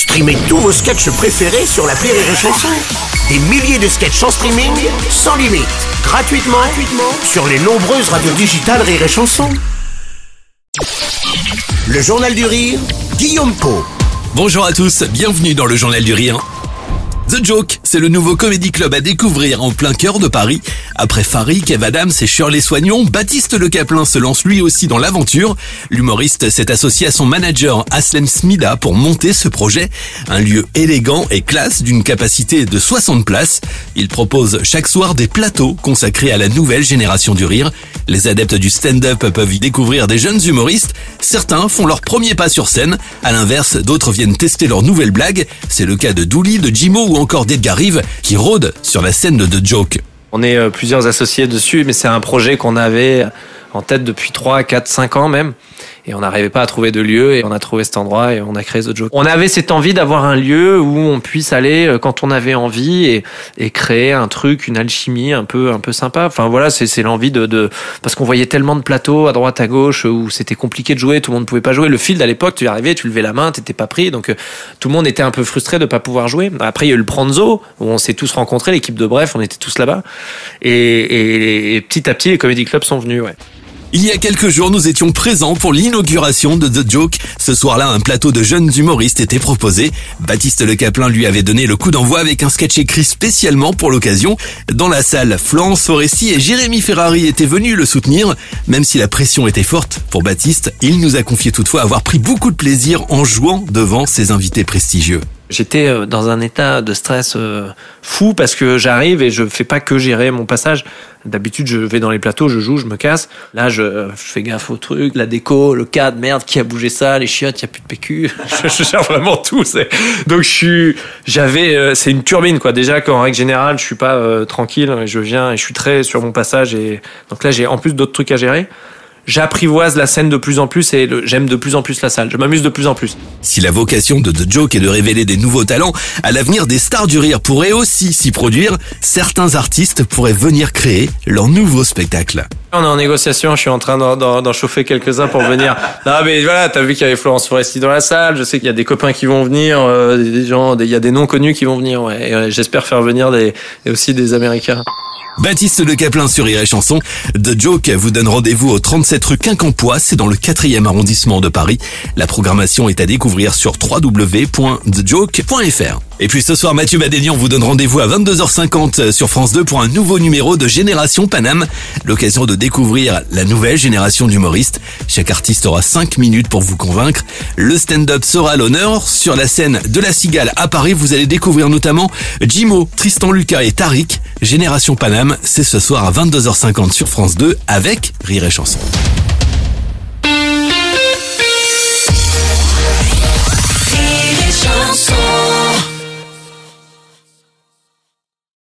Streamez tous vos sketchs préférés sur la Rire et Chanson. Des milliers de sketchs en streaming, sans limite, gratuitement, gratuitement sur les nombreuses radios digitales Rire et Chanson. Le Journal du Rire, Guillaume Po. Bonjour à tous, bienvenue dans le Journal du Rire. The Joke, c'est le nouveau comédie club à découvrir en plein cœur de Paris. Après Farid, Kev Adams et Shirley Soignon, Baptiste Le Caplin se lance lui aussi dans l'aventure. L'humoriste s'est associé à son manager Aslem Smida pour monter ce projet. Un lieu élégant et classe d'une capacité de 60 places. Il propose chaque soir des plateaux consacrés à la nouvelle génération du rire. Les adeptes du stand-up peuvent y découvrir des jeunes humoristes. Certains font leur premier pas sur scène. À l'inverse, d'autres viennent tester leurs nouvelles blagues. C'est le cas de Douli, de Jimo ou encore d'Edgar Rive qui rôde sur la scène de The Joke. On est euh, plusieurs associés dessus, mais c'est un projet qu'on avait en tête depuis 3, 4, 5 ans même. Et on n'arrivait pas à trouver de lieu et on a trouvé cet endroit et on a créé The Joke. On avait cette envie d'avoir un lieu où on puisse aller euh, quand on avait envie et, créer un truc, une alchimie un peu, un peu sympa. Enfin voilà, c'est l'envie de, parce qu'on voyait tellement de plateaux à droite, à gauche où c'était compliqué de jouer, tout le monde ne pouvait pas jouer. Le field à l'époque, tu arrivais, tu levais la main, t'étais pas pris. Donc euh, tout le monde était un peu frustré de pas pouvoir jouer. Après, il y a eu le Pranzo où on s'est tous rencontrés, l'équipe de Bref, on était tous là-bas. Et, petit à petit, les comédie clubs sont venus, ouais. Il y a quelques jours, nous étions présents pour l'inauguration de The Joke. Ce soir-là, un plateau de jeunes humoristes était proposé. Baptiste Le Caplin lui avait donné le coup d'envoi avec un sketch écrit spécialement pour l'occasion. Dans la salle, Florence Foresti et Jérémy Ferrari étaient venus le soutenir. Même si la pression était forte pour Baptiste, il nous a confié toutefois avoir pris beaucoup de plaisir en jouant devant ses invités prestigieux. J'étais euh, dans un état de stress euh, fou parce que j'arrive et je fais pas que gérer mon passage. D'habitude, je vais dans les plateaux, je joue, je me casse. Là, je, fais gaffe au truc, la déco, le cadre, merde, qui a bougé ça, les chiottes, il y a plus de PQ. je, gère vraiment tout. Donc, je suis, j'avais, euh, c'est une turbine, quoi. Déjà qu'en règle générale, je suis pas tranquille. Je viens et je suis très sur mon passage. Et donc là, j'ai en plus d'autres trucs à gérer j'apprivoise la scène de plus en plus et j'aime de plus en plus la salle. Je m'amuse de plus en plus. Si la vocation de The Joke est de révéler des nouveaux talents, à l'avenir des stars du rire pourraient aussi s'y produire. Certains artistes pourraient venir créer leur nouveau spectacle. On est en négociation, je suis en train d'en chauffer quelques-uns pour venir. Non mais voilà, t'as vu qu'il y avait Florence Foresti dans la salle, je sais qu'il y a des copains qui vont venir, euh, des gens, il y a des noms connus qui vont venir, ouais. Euh, j'espère faire venir des, et aussi des Américains. Baptiste Le Caplin sur Rire et Chanson. The Joke vous donne rendez-vous au 37 rue Quincampoix, c'est dans le 4e arrondissement de Paris. La programmation est à découvrir sur www.thejoke.fr. Et puis ce soir, Mathieu Badélian vous donne rendez-vous à 22h50 sur France 2 pour un nouveau numéro de Génération Paname. L'occasion de découvrir la nouvelle génération d'humoristes. Chaque artiste aura 5 minutes pour vous convaincre. Le stand-up sera à l'honneur. Sur la scène de la Cigale à Paris, vous allez découvrir notamment Jimo, Tristan Lucas et Tariq. Génération Paname, c'est ce soir à 22h50 sur France 2 avec Rire et Chanson.